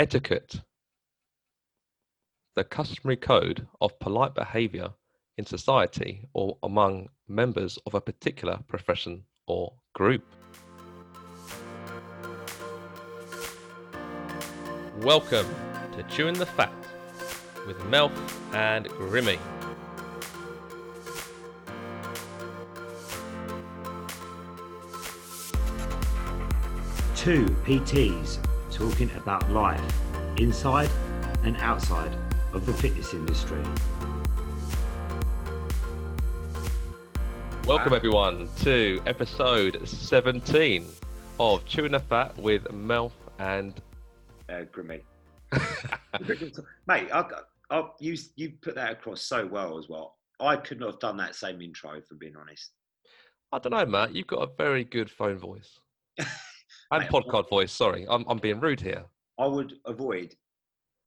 Etiquette. The customary code of polite behavior in society or among members of a particular profession or group. Welcome to Chewing the Fat with Melf and Grimmy. Two PTs talking about life inside and outside of the fitness industry. Welcome everyone to episode 17 of Chewing the Fat with Melf and uh, Grimmy. Mate, I, I, you, you put that across so well as well. I could not have done that same intro, for being honest. I don't know, Matt. You've got a very good phone voice and Mate, podcast voice. Sorry, I'm, I'm being rude here. I would avoid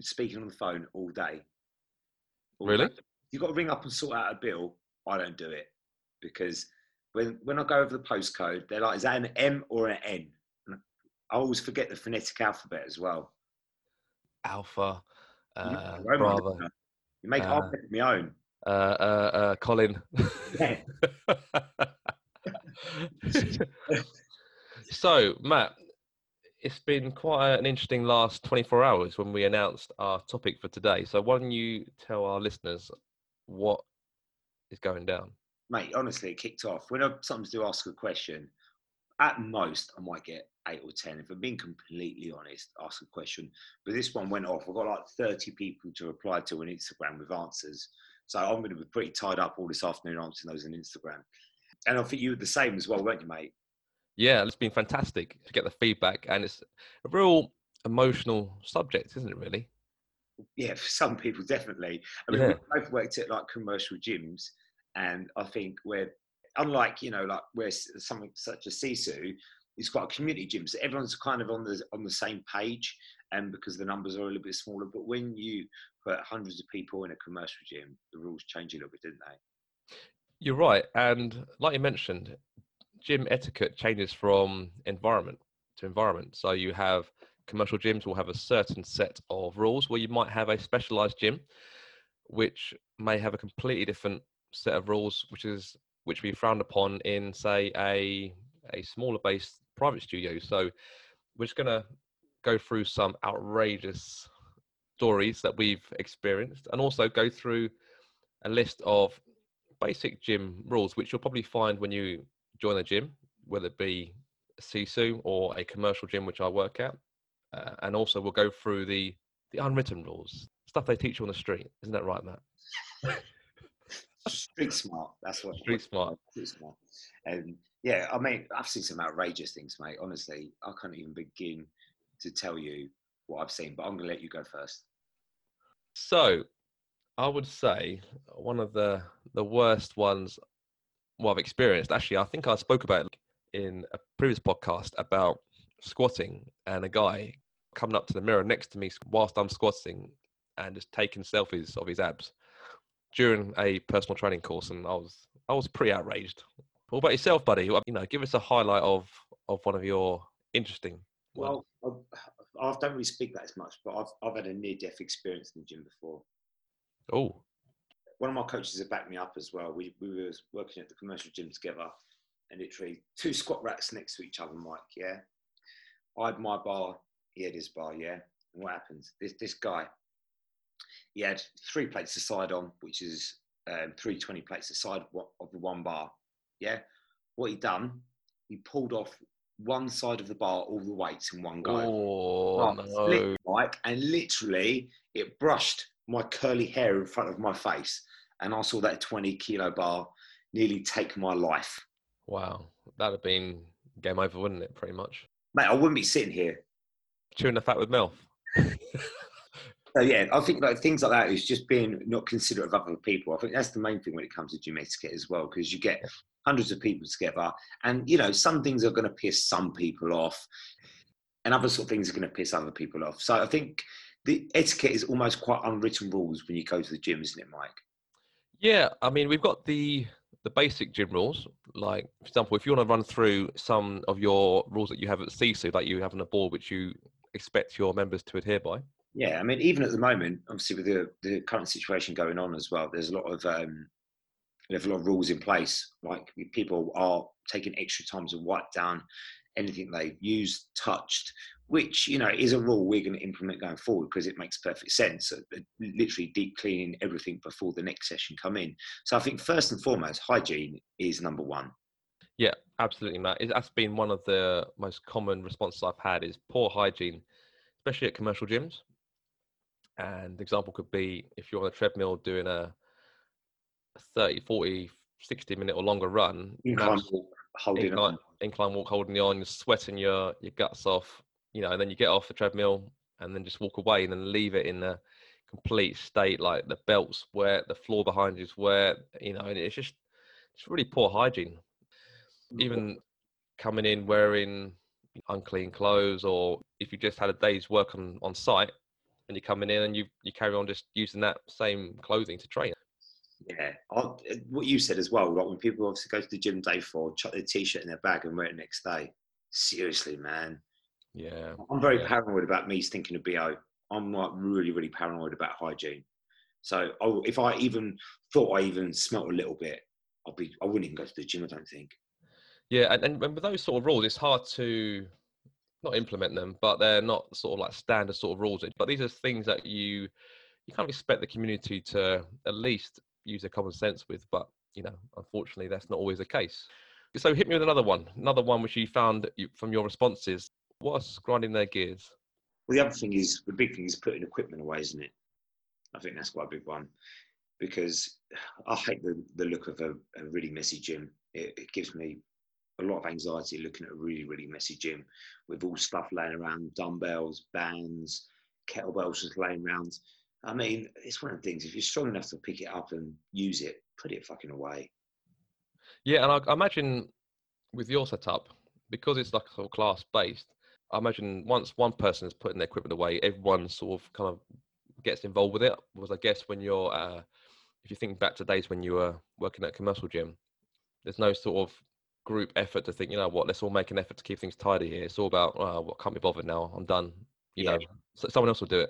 speaking on the phone all day. All Really? day. You've got to ring up and sort out a bill. I don't do it because when when I go over the postcode, they're like, is that an M or an N? And I always forget the phonetic alphabet as well. Alpha, You uh, own, Bravo, you? You make uh, I my own. uh, uh, uh, Colin. Yeah. so, Matt, it's been quite an interesting last 24 hours when we announced our topic for today. So, why don't you tell our listeners what is going down? mate, honestly, it kicked off. When I sometimes do ask a question, at most I might get eight or ten. If I'm being completely honest, ask a question. But this one went off. I got like 30 people to reply to on Instagram with answers. So I'm going to be pretty tied up all this afternoon answering those on Instagram. And I think you were the same as well, weren't you, mate? Yeah, it's been fantastic to get the feedback, and it's a real emotional subject, isn't it? Really? Yeah, for some people, definitely. I mean, Yeah. we both worked at like commercial gyms, and I think we're unlike you know like where something such as Sisu, it's a community gym, so everyone's kind of on the on the same page, and because the numbers are a little bit smaller. But when you put hundreds of people in a commercial gym, the rules change a little bit, didn't they? You're right, and like you mentioned, gym etiquette changes from environment to environment. So you have commercial gyms will have a certain set of rules, where you might have a specialized gym, which may have a completely different set of rules, which is which we frowned upon in, say, a a smaller based private studio. So we're just gonna go through some outrageous stories that we've experienced, and also go through a list of basic gym rules, which you'll probably find when you join a gym, whether it be a Sisu or a commercial gym, which I work at. Uh, and also, we'll go through the the unwritten rules, stuff they teach you on the street. Isn't that right, Matt? Street smart. That's what. Street smart. Street smart. And yeah, I mean, I've seen some outrageous things, mate. Honestly, I can't even begin to tell you what I've seen. But I'm going to let you go first. So, I would say one of the the worst ones well I've experienced. Actually, I think I spoke about it in a previous podcast about squatting and a guy coming up to the mirror next to me whilst I'm squatting and just taking selfies of his abs during a personal training course, and I was I was pretty outraged. What about yourself, buddy? You know, give us a highlight of of one of your interesting. ones. Well, I, I don't really speak that as much, but I've, I've had a near death experience in the gym before. oh, One of my coaches had backed me up as well. We, we were working at the commercial gym together and literally two squat racks next to each other, Mike. Yeah. I had my bar, he had his bar. Yeah. And what happens? This, this guy, he had three plates aside on, which is um, three 20 plates aside wa- of the one bar. Yeah. What he done, he pulled off one side of the bar, all the weights in one go. oh no! mic, and literally it brushed my curly hair in front of my face, and I saw that 20 kilo bar nearly take my life. Wow, that'd have been game over, wouldn't it? Pretty much. Mate, I wouldn't be sitting here. Chewing the fat with Melf. So yeah, I think like things like that is just being not considerate of other people. I think that's the main thing when it comes to gym etiquette as well, because you get hundreds of people together, and you know some things are going to piss some people off, and other sort of things are going to piss other people off. So I think the etiquette is almost quite unwritten rules when you go to the gym, isn't it, Mike? Yeah, I mean, we've got the the basic gym rules. Like, for example, if you want to run through some of your rules that you have at Sisu, like you have on a board which you expect your members to adhere by. Yeah, I mean, even at the moment, obviously with the, the current situation going on as well, there's a lot of um, there's a lot of rules in place. Like people are taking extra time to wipe down anything they've used, touched, which you know is a rule we're going to implement going forward because it makes perfect sense. Uh, literally deep cleaning everything before the next session come in. So I think first and foremost, hygiene is number one. Yeah, absolutely, Matt. That's been one of the most common responses I've had is poor hygiene, especially at commercial gyms. And the example could be if you're on a treadmill doing a 30, 40, 60 minute or longer run, incline walk, holding incline, on. incline walk, holding on, you're sweating your, your guts off, you know, and then you get off the treadmill and then just walk away and then leave it in a complete state like the belt's wet, the floor behind you's wet, you know, and it's just it's really poor hygiene. Mm. Even coming in wearing unclean clothes or if you just had a day's work on, on site and you're coming in and you you carry on just using that same clothing to train. Yeah, I'll, uh, what you said as well. Like when people obviously go to the gym day four, chuck their t-shirt in their bag and wear it next day. Seriously, man. Yeah, I'm very yeah. paranoid about me thinking of bo. I'm like really, really paranoid about hygiene. So I, if I even thought I even smelt a little bit, I'll be I wouldn't even go to the gym. I don't think. Yeah, and, and with those sort of rules, it's hard to not implement them, but they're not sort of like standard sort of rules. But these are things that you you kind of expect the community to at least use their common sense with. But you know, unfortunately, that's not always the case. So hit me with another one, another one which you found from your responses. What's grinding their gears? Well, the other thing is the big thing is putting equipment away, isn't it? I think that's quite a big one because I hate the, the look of a, a really messy gym. It, it gives me a lot of anxiety looking at a really, really messy gym with all stuff laying around, dumbbells, bands, kettlebells just laying around. I mean, it's one of the things. If you're strong enough to pick it up and use it, put it fucking away. Yeah, and I, I imagine with your setup, because it's like sort of class based, I imagine once one person is putting their equipment away, everyone sort of kind of gets involved with it. Was I guess when you're, uh, if you think back to days when you were working at a commercial gym, there's no sort of group effort to think, you know what, let's all make an effort to keep things tidy here. It's all about, oh, what can't be bothered now. I'm done. You yeah. know, so someone else will do it.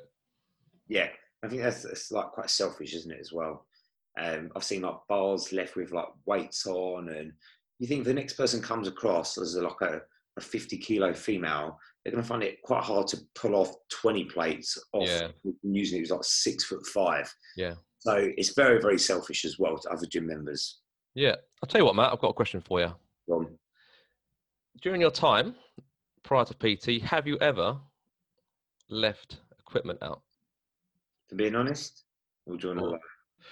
Yeah, I think that's, that's like quite selfish, isn't it, as well? Um, I've seen like bars left with like weights on, and you think the next person comes across as like a, a 50 kilo female, they're going to find it quite hard to pull off 20 plates off yeah. using it was like six foot five. Yeah. So it's very, very selfish as well to other gym members. Yeah. I'll tell you what, Matt, I've got a question for you. During your time prior to PT, have you ever left equipment out? To being honest, or do you want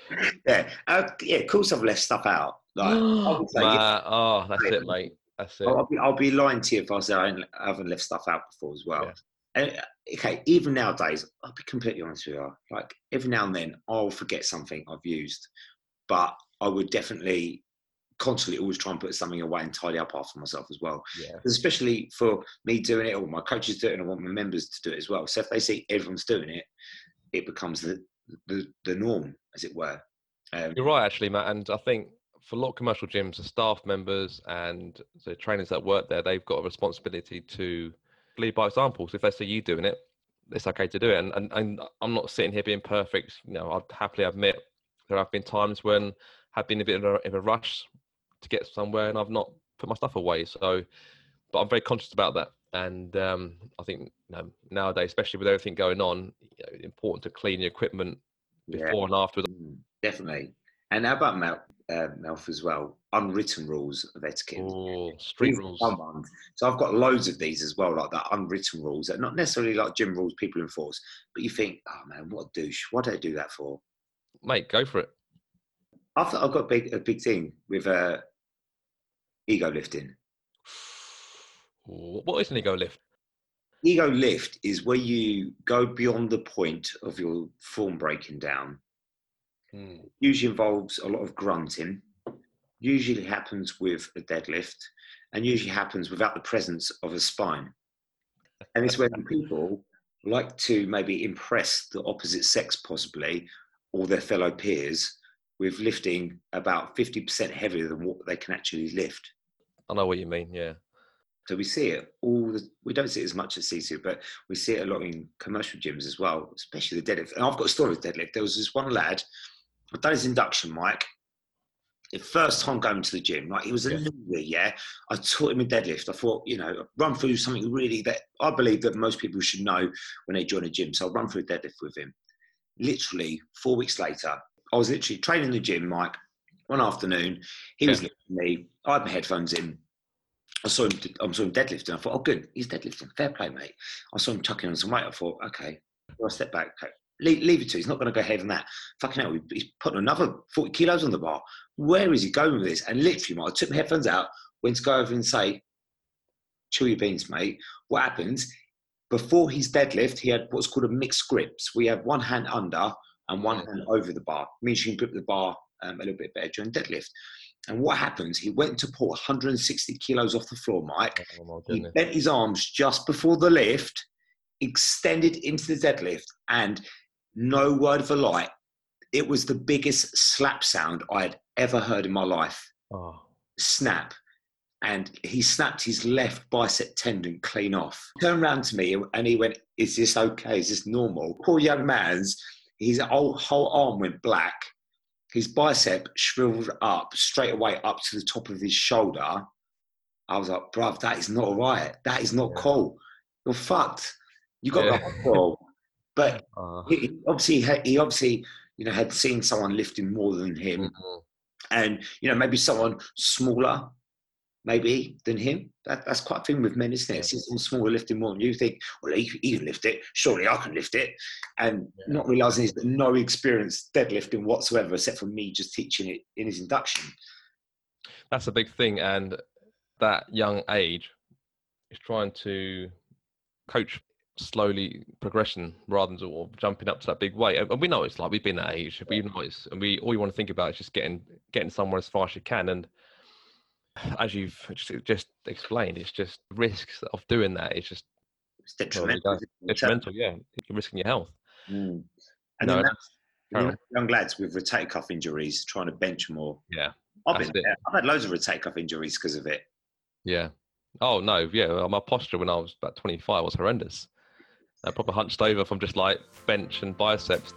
to? yeah, uh, yeah. Of course, I've left stuff out. Like, say, yeah, oh, that's it, mate. That's it. I'll be, I'll be, lying to you if I say I haven't left stuff out before as well. Yeah. And, uh, okay, even nowadays, I'll be completely honest with you. Like every now and then, I'll forget something I've used, but I would definitely constantly always try and put something away and tidy up after myself as well. Yeah. Especially for me doing it, or my coaches doing it, and I want my members to do it as well. So if they see everyone's doing it, it becomes the the, the norm, as it were. Um, You're right, actually, Matt. And I think for a lot of commercial gyms, the staff members and the trainers that work there, they've got a responsibility to lead by example. So If they see you doing it, it's okay to do it. And, and, and I'm not sitting here being perfect. You know, I'd happily admit there have been times when I've been a bit of a, a rush to get somewhere and I've not put my stuff away. So, but I'm very conscious about that. And um, I think you know, nowadays, especially with everything going on, important to clean your equipment before yeah. and after. Mm, definitely. And how about Mel, uh, Melf as well? Unwritten rules of etiquette. Oh, street rules. So I've got loads of these as well, like that unwritten rules that not necessarily like gym rules people enforce, but you think, oh man, what a douche. What do I do that for? Mate, go for it. I've, I've got a big, a big thing with uh, ego lifting. What is an ego lift? Ego lift is where you go beyond the point of your form breaking down. Hmm. Usually involves a lot of grunting. Usually happens with a deadlift, and usually happens without the presence of a spine. And it's when people like to maybe impress the opposite sex, possibly, or their fellow peers, with lifting about 50% heavier than what they can actually lift. I know what you mean. Yeah. So we see it all. The, we don't see it as much at CC, but we see it a lot in commercial gyms as well, especially the deadlift. And I've got a story with deadlift. There was this one lad. I've done his induction, Mike. The first time going to the gym, like he was a Yeah. newbie, yeah. I taught him a deadlift. I thought, you know, run through something really that I believe that most people should know when they join a gym. So I'll run through a deadlift with him. Literally four weeks later, I was literally training the gym, Mike. One afternoon, he was Yeah. looking at me. I had my headphones in. I saw him. I saw him deadlifting. I thought, oh, good, he's deadlifting. Fair play, mate. I saw him tucking on some weight. I thought, okay. Well, I step back. Okay. Leave, leave it to. He's not going to go ahead than that. Fucking hell, he's putting another forty kilos on the bar. Where is he going with this? And literally, mate, I took my headphones out, went to go over and say, "Chill your beans, mate." What happens? Before his deadlift, he had what's called a mixed grips. We have one hand under and one hand over the bar. means you can grip the bar um, a little bit better during deadlift. And what happens? He went to pull 160 kilos off the floor, Mike. Oh He bent his arms just before the lift, extended into the deadlift, and no word of a lie, it was the biggest slap sound I had ever heard in my life. Oh, Snap. And he snapped his left bicep tendon clean off. Turned around to me and he went, Is this okay? Is this normal? Poor young man's, his whole, whole arm went black. His bicep shriveled up straight away up to the top of his shoulder. I was like, bruv, that is not right. That is not Yeah. cool. You're fucked. You got Yeah. the hospital. But oh. he, obviously, had, he obviously, you know, had seen someone lifting more than him, Mhm. and you know, maybe someone smaller, maybe than him. That, that's quite a thing with men, isn't it? Yeah. See someone smaller lifting more than you, think, well, he, he can lift it. Surely I can lift it, and Yeah. not realizing he's got no experience deadlifting whatsoever, except for me just teaching it in his induction. That's a big thing, and that young age is trying to coach slowly progression rather than sort of jumping up to that big weight. And and we know it's like we've been that age. We know it's, and we all you want to think about is just getting getting somewhere as far as you can. And as you've just, just explained, it's just risks of doing that. It's just It's Well, detrimental. isn't detrimental. Yeah, you're risking your health. Mm. No, And then and that, you carry know, on. young lads with rotator cuff injuries trying to bench more. Yeah, I've been. I've had loads of rotator cuff injuries because of it. yeah. Oh no, yeah. My posture when I was about 25 was horrendous. I proper hunched over from just like bench and biceps.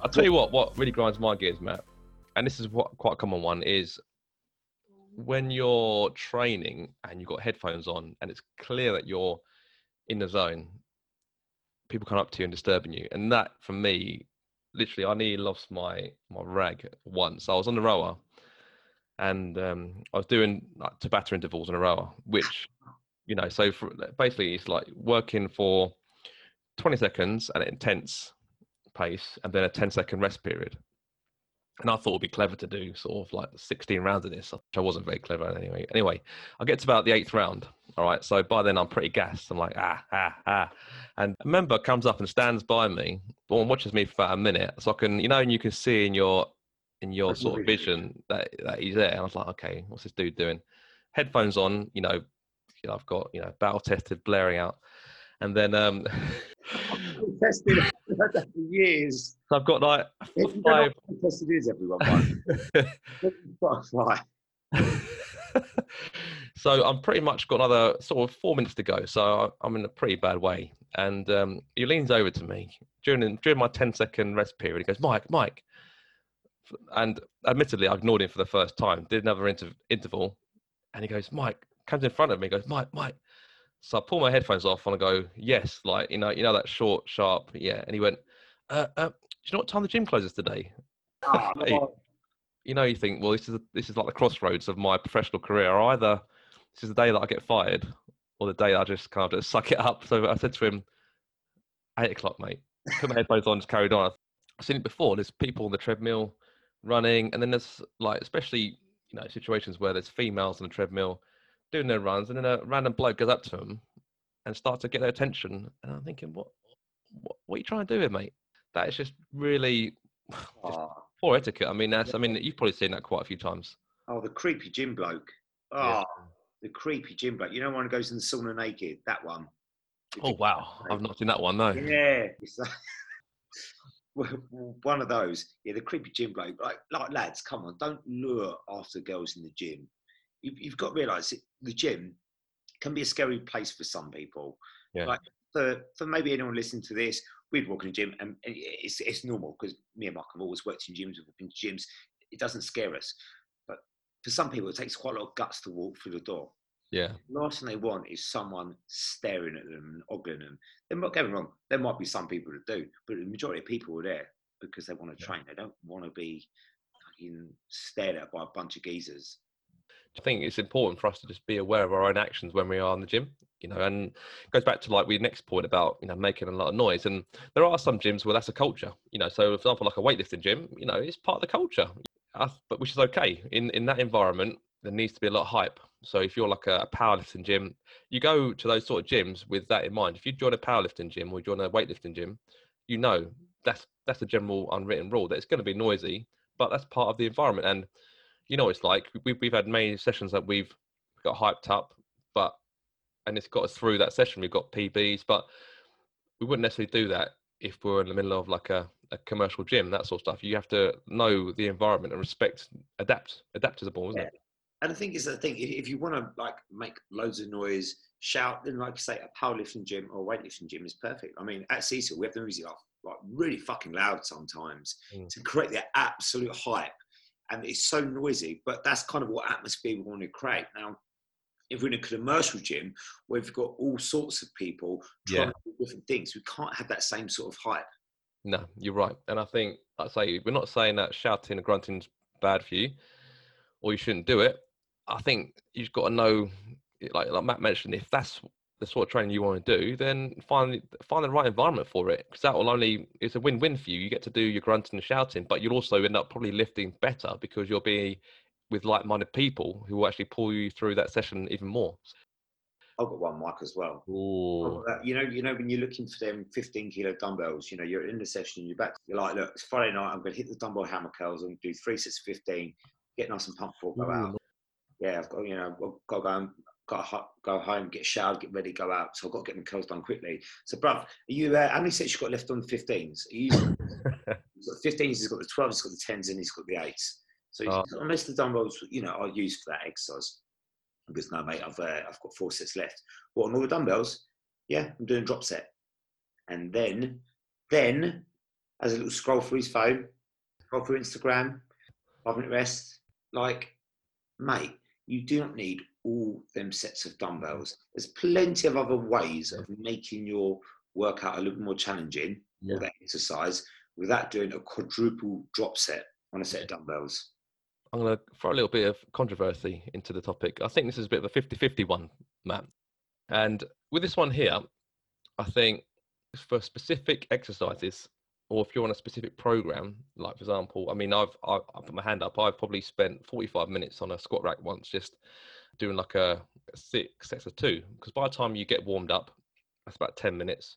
I'll tell you what, what really grinds my gears, Matt, and this is what quite a common one is when you're training and you've got headphones on and it's clear that you're in the zone, people come up to you and disturbing you. And that for me, literally I nearly lost my my rag once. I was on the rower and um, I was doing like Tabata intervals on a rower, which you know, so for, basically it's like working for 20 seconds at an intense pace and then a 10 second rest period. And I thought it'd be clever to do sort of like 16 rounds of this, which I wasn't very clever at anyway. Anyway, I get to about the eighth round. All right. So by then I'm pretty gassed. I'm like, ah, ah, ah. And a member comes up and stands by me, or watches me for about a minute. So I can, you know, and you can see in your in your sort of vision. that, that he's there. And I was like, okay, what's this dude doing? Headphones on, you know, you know, I've got, you know, battle tested blaring out. And then um I've tested I've had that for years. so I've got like You don't know five tested is, everyone. So I'm pretty much got another sort of four minutes to go. So I'm in a pretty bad way. And um, he leans over to me during during my 10 second rest period. He goes, Mike, Mike. And admittedly, I ignored him for the first time. Did another inter- interval, and he goes, Mike, comes in front of me. Goes, Mike, Mike. So I pull my headphones off and I go, yes, like you know, you know that short, sharp, yeah. And he went, uh, uh, do you know what time the gym closes today? Oh, Hey. you know, you think, well, this is this is like the crossroads of my professional career. Either this is the day that I get fired, or the day I just kind of just suck it up. So I said to him, eight o'clock, mate. Put my headphones on, just carried on. I've seen it before. There's people on the treadmill running, and then there's like, especially you know, situations where there's females on the treadmill doing their runs, and then a random bloke goes up to them and starts to get their attention. And I'm thinking, what, what, what are you trying to do here, mate? That is just really just Oh, poor etiquette. I mean, that's. I mean, you've probably seen that quite a few times. oh, the creepy gym bloke. Oh, Yeah. Ah, the creepy gym bloke. You know, one who goes in the sauna naked. That one. Oh wow, I've not seen that one. No. Yeah. One of those. Yeah, the creepy gym bloke. Like, like lads, come on, don't lure after girls in the gym. You've, you've got to realise the gym can be a scary place for some people. Yeah. Like for, for maybe anyone listening to this, we'd walk in the gym and it's, it's normal because me and Mark have always worked in gyms, we've walked in gyms. It doesn't scare us. But for some people, it takes quite a lot of guts to walk through the door. Yeah. The last thing they want is someone staring at them and ogling them. They're not getting wrong. There might be some people that do, but the majority of people are there because they want to Yeah. train. They don't want to be fucking stared at by a bunch of geezers. I think it's important for us to just be aware of our own actions when we are in the gym, you know, and goes back to like we next point about, you know, making a lot of noise. And there are some gyms where that's a culture, you know, so for example, like a weightlifting gym, you know, it's part of the culture, but which is okay. In, in that environment, there needs to be a lot of hype. So if you're like a powerlifting gym, you go to those sort of gyms with that in mind. If you join a powerlifting gym or join a weightlifting gym, you know that's that's a general unwritten rule that it's going to be noisy, but that's part of the environment. And you know, what it's like we've we've had many sessions that we've got hyped up, but and it's got us through that session. We've got PBs, but we wouldn't necessarily do that if we're in the middle of like a, a commercial gym, that sort of stuff. You have to know the environment and respect, adapt, adapt to the ball, isn't Yeah. it? And the thing is, I think if, if you want to like make loads of noise, shout, then like you say, a powerlifting gym or a weightlifting gym is perfect. I mean, at Sisu, we have the music off like really fucking loud sometimes Mm. to create the absolute hype, and it's so noisy. But that's kind of what atmosphere we want to create. Now, if we're in a commercial gym where we've got all sorts of people trying Yeah. to do different things, we can't have that same sort of hype. No, you're right. And I think, I say, we're not saying that shouting and grunting's bad for you or you shouldn't do it. I think you've got to know, like, like Matt mentioned, if that's the sort of training you want to do, then find find the right environment for it. Because that will only it's a win-win for you. You get to do your grunting and shouting, but you'll also end up probably lifting better because you'll be with like-minded people who will actually pull you through that session even more. I've got one mic as well. Ooh. You know, you know, when you're looking for them 15 kilo dumbbells, you know, you're in the session, you're back, you're like, look, it's Friday night, I'm going to hit the dumbbell hammer curls, to do three sets of 15, get nice and pumped before I go out. Yeah, I've got, you know, I've got to go, and, got to ho- go home, get showered, get ready, go out. So I've got to get my curls done quickly. So, bruv, are you, uh, how many sets you got left on the 15s? Are you, he's got 15s, he's got the 12s, he's got the 10s, and he's got the 8s. So Oh. unless the dumbbells, you know, are used for that exercise. Because no, mate, I've uh, I've got four sets left. What on all the dumbbells? Yeah, I'm doing drop set. And then, then, as a little scroll through his phone, scroll through Instagram, five minute rest. Like, mate, you do not need all them sets of mm-hmm. dumbbells. There's plenty of other ways of making your workout a little more challenging Yeah. or that exercise without doing a quadruple drop set on a set of dumbbells. I'm going to throw a little bit of controversy into the topic. I think this is a bit of a 50 50 one, Matt. And with this one here, I think for specific exercises, or if you're on a specific program, like for example, I mean, I've I, I put my hand up. I've probably spent 45 minutes on a squat rack once, just doing like a, six sets of two. Because by the time you get warmed up, that's about 10 minutes.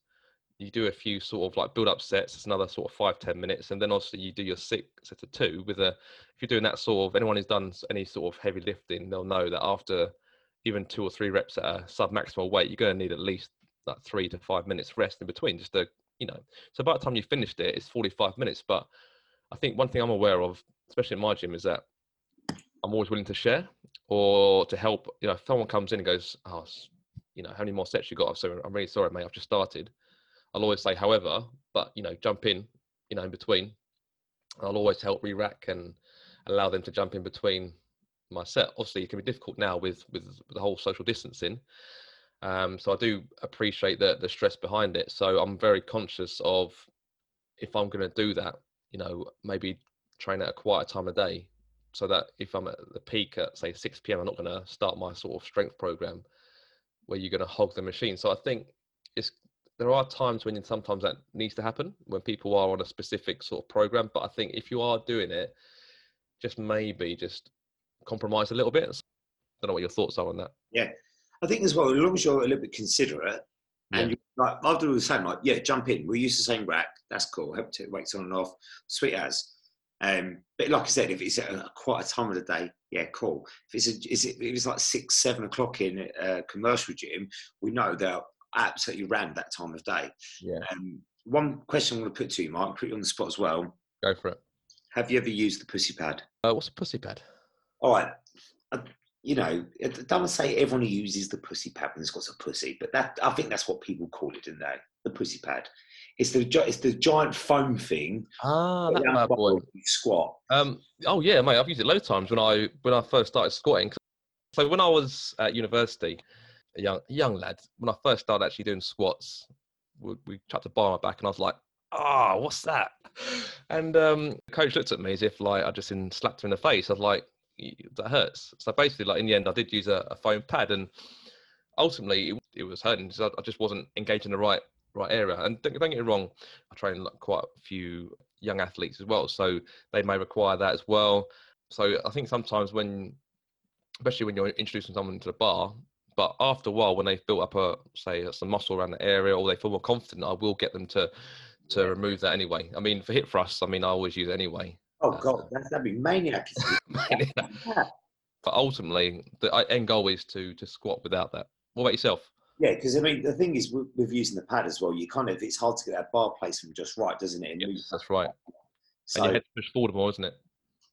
You do a few sort of like build up sets. It's another sort of five ten minutes, and then obviously you do your six sets of two with a if you're doing that sort of anyone who's done any sort of heavy lifting, they'll know that after even two or three reps at a sub maximal weight, you're going to need at least like three to five minutes rest in between, just to you know. So by the time you finished it, it's 45 minutes. But I think one thing I'm aware of, especially in my gym, is that I'm always willing to share or to help. You know, if someone comes in and goes, "Oh, you know, how many more sets you got?" So I'm really sorry, mate. I've just started. I'll always say, however, but you know, jump in, you know, in between. I'll always help re-rack and allow them to jump in between my set. Obviously, it can be difficult now with with the whole social distancing. Um, so I do appreciate the the stress behind it. So I'm very conscious of if I'm going to do that, you know, maybe train at a quieter time of day, so that if I'm at the peak at say 6 p.m., I'm not going to start my sort of strength program where you're going to hog the machine. So I think it's there are times when sometimes that needs to happen when people are on a specific sort of program. But I think if you are doing it, just maybe just compromise a little bit. I don't know what your thoughts are on that. Yeah, I think as well, as long as you're a little bit considerate and you like, I'll do the same. Like, yeah, jump in. We'll use the same rack. That's cool. Help to weights on and off. Sweet as. Um, but like I said, if it's a quite a time of the day, yeah, cool. If it's a, is it, if it's like six, seven o'clock in a commercial gym, we know they're absolutely rammed that time of day. Yeah. Um, one question I want to put to you, Mark, put you on the spot as well. Go for it. Have you ever used the pussy pad? Uh, what's a pussy pad? All right. Uh, you know, don't say everyone who uses the pussy pad when it's got a pussy, but that I think that's what people call it, didn't they? The pussy pad. It's the it's the giant foam thing. Ah, that bad boy. Squat. Um, oh yeah, mate. I've used it loads of times when I when I first started squatting. So when I was at university, a young young lad, when I first started actually doing squats, we, we chucked a bar on my back, and I was like, "Ah, what's that?" And um, the coach looked at me as if like I just in, slapped him in the face. I was like, "That hurts." So basically, like in the end, I did use a, a foam pad, and ultimately it, it was hurting. So I, I just wasn't engaged in the right right area. And don't, don't get me wrong, I train quite a few young athletes as well, so they may require that as well. So I think sometimes when, especially when you're introducing someone to the bar, but after a while, when they've built up a say some muscle around the area or they feel more confident, I will get them to to Yeah. remove that anyway. I mean, for hip thrusts, I mean, I always use anyway. Oh Uh, god, that's, that'd be maniac. but ultimately, the end goal is to to squat without that. What about yourself? Yeah, because I mean the thing is with, with using the pad as well, you kind of it's hard to get that bar placement just right, doesn't it? Yes, that's right. So and your head push forward more, isn't it?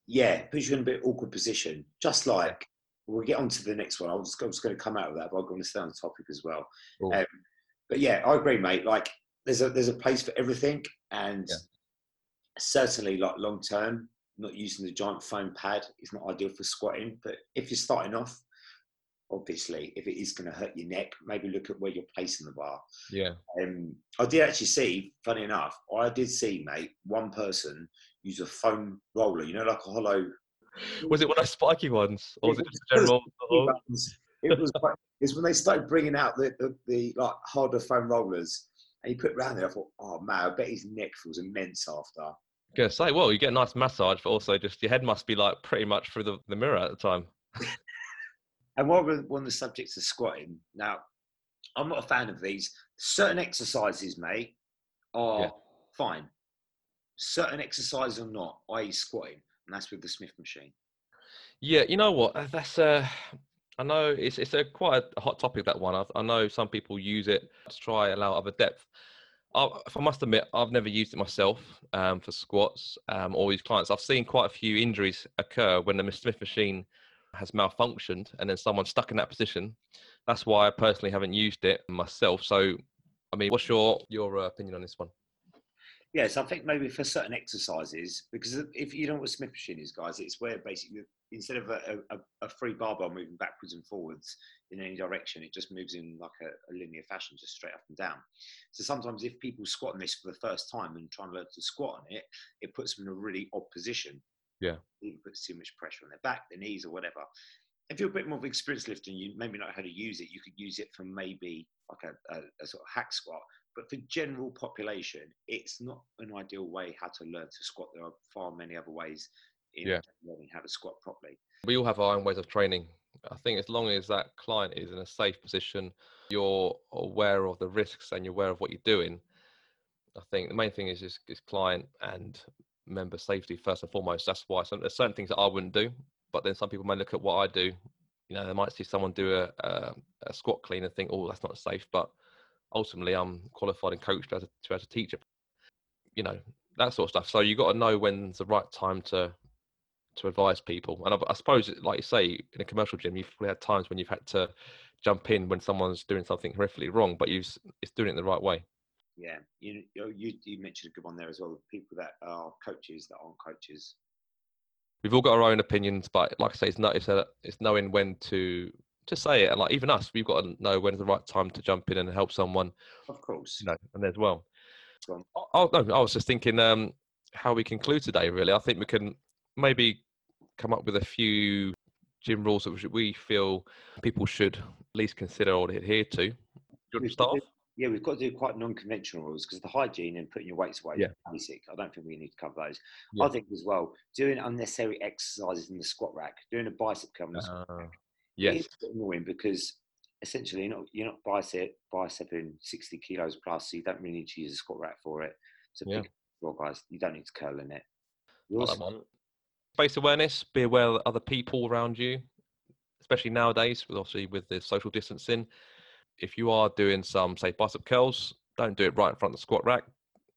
yeah, puts you in a bit awkward position. Just like we'll get on to the next one. I was, I was going to come out of that, but I'm going to stay on the topic as well. Cool. Um, but yeah, I agree, mate. Like there's a there's a place for everything, and Yeah. certainly like long term, not using the giant foam pad is not ideal for squatting. But if you're starting off, obviously, if it is going to hurt your neck, maybe look at where you're placing the bar. Yeah. Um, I did actually see, funny enough, I did see, mate, one person use a foam roller, you know, like a hollow. Was it one of those spiky ones, or was it It just a general? sort of- buttons. It was quite, it's when they started bringing out the, the, the like harder foam rollers, and he put it around there. I thought, oh man, I bet his neck feels immense after. Gonna say, well, you get a nice massage, but also just your head must be like pretty much through the, the mirror at the time. And while we're on the subject of squatting, now I'm not a fan of these. Certain exercises, mate, are Yeah. fine. Certain exercises are not, i.e., squatting, and that's with the Smith machine. Yeah, you know what? uh, That's uh I know it's it's a quite a hot topic that one. I, I know some people use it to try allow other depth. I, if I must admit, I've never used it myself um, for squats um, or these clients. I've seen quite a few injuries occur when the Smith machine has malfunctioned and then someone's stuck in that position. That's why I personally haven't used it myself. So, I mean, what's your your uh, opinion on this one? Yes, I think maybe for certain exercises, because if you know what Smith machine is, guys, it's where basically instead of a, a, a free barbell moving backwards and forwards in any direction, it just moves in like a, a linear fashion, just straight up and down. So sometimes if people squat on this for the first time and try and learn to squat on it, it puts them in a really odd position. Yeah. It puts too much pressure on their back, their knees, or whatever. If you're a bit more of experienced lifter and you maybe know how to use it, you could use it for maybe like a, a, a sort of hack squat. But for general population, it's not an ideal way how to learn to squat. There are far many other ways in Yeah. learning how to squat properly. we all have our own ways of training. I think as long as that client is in a safe position, you're aware of the risks and you're aware of what you're doing. I think the main thing is is, is client and member safety first and foremost. That's why some, there's certain things that I wouldn't do, but then some people may look at what I do. You know, they might see someone do a, a, a squat clean and think, "Oh, that's not safe." But ultimately, I'm qualified and coached as a, to, to teach it. You know, that sort of stuff. So you got to know when's the right time to to advise people. And I, I suppose, like you say, in a commercial gym, you've probably had times when you've had to jump in when someone's doing something horrifically wrong, but you've it's doing it the right way. Yeah, you, you you you mentioned a good one there as well. People that are coaches that aren't coaches. We've all got our own opinions, but like I say, it's not it's, a, it's knowing when to to say it. And like even us, we've got to know when's the right time to jump in and help someone. Of course. You know, and as well. Oh no, I was just thinking um, how we conclude today. Really, I think we can maybe come up with a few gym rules that we feel people should at least consider or adhere to. Do you want to start? Got off? to- Yeah, we've got to do quite non-conventional rules because the hygiene and putting your weights away Yeah. is basic. I don't think we need to cover those. Yeah. I think as well, doing unnecessary exercises in the squat rack, doing a bicep curl in the squat Uh, rack, yes. It's annoying because essentially you're not you're not bicep biceping sixty kilos plus, so you don't really need to use a squat rack for it. So Yeah. big well, guys, you don't need to curl in it. Also- Space awareness, be aware of other people around you, especially nowadays, with obviously with the social distancing. If you are doing some, say, bicep curls, don't do it right in front of the squat rack.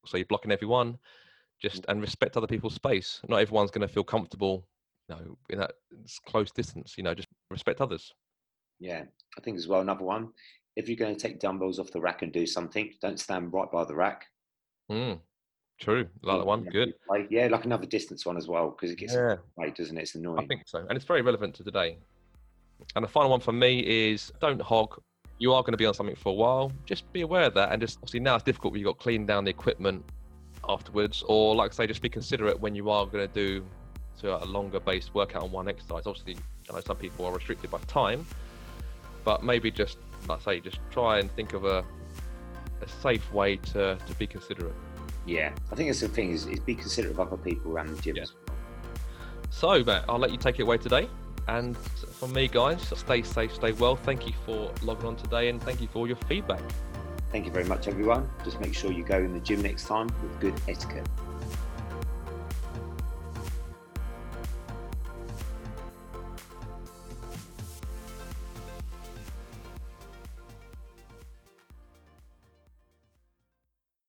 So you're blocking everyone. Just and respect other people's space. Not everyone's going to feel comfortable, you know, in that close distance. You know, just respect others. Yeah, I think as well. Another one, if you're going to take dumbbells off the rack and do something, don't stand right by the rack. Mm, true, like that one. Good. Like, yeah, like another distance one as well, because it gets Yeah, weight, doesn't it? It's annoying. I think so, and it's very relevant to today. And the final one for me is don't hog. You are going to be on something for a while. Just be aware of that, and just obviously now it's difficult when you've got to clean down the equipment afterwards, or like I say, just be considerate when you are going to do to a longer based workout on one exercise. Obviously, I know some people are restricted by time, but maybe just like I say, just try and think of a a safe way to to be considerate. yeah, I think that's the thing is, is be considerate of other people around the gym. Yeah. as well. So, Matt, I'll let you take it away today. And from me, guys, stay safe, stay well. Thank you for logging on today, and thank you for all your feedback. Thank you very much, everyone. Just make sure you go in the gym next time with good etiquette.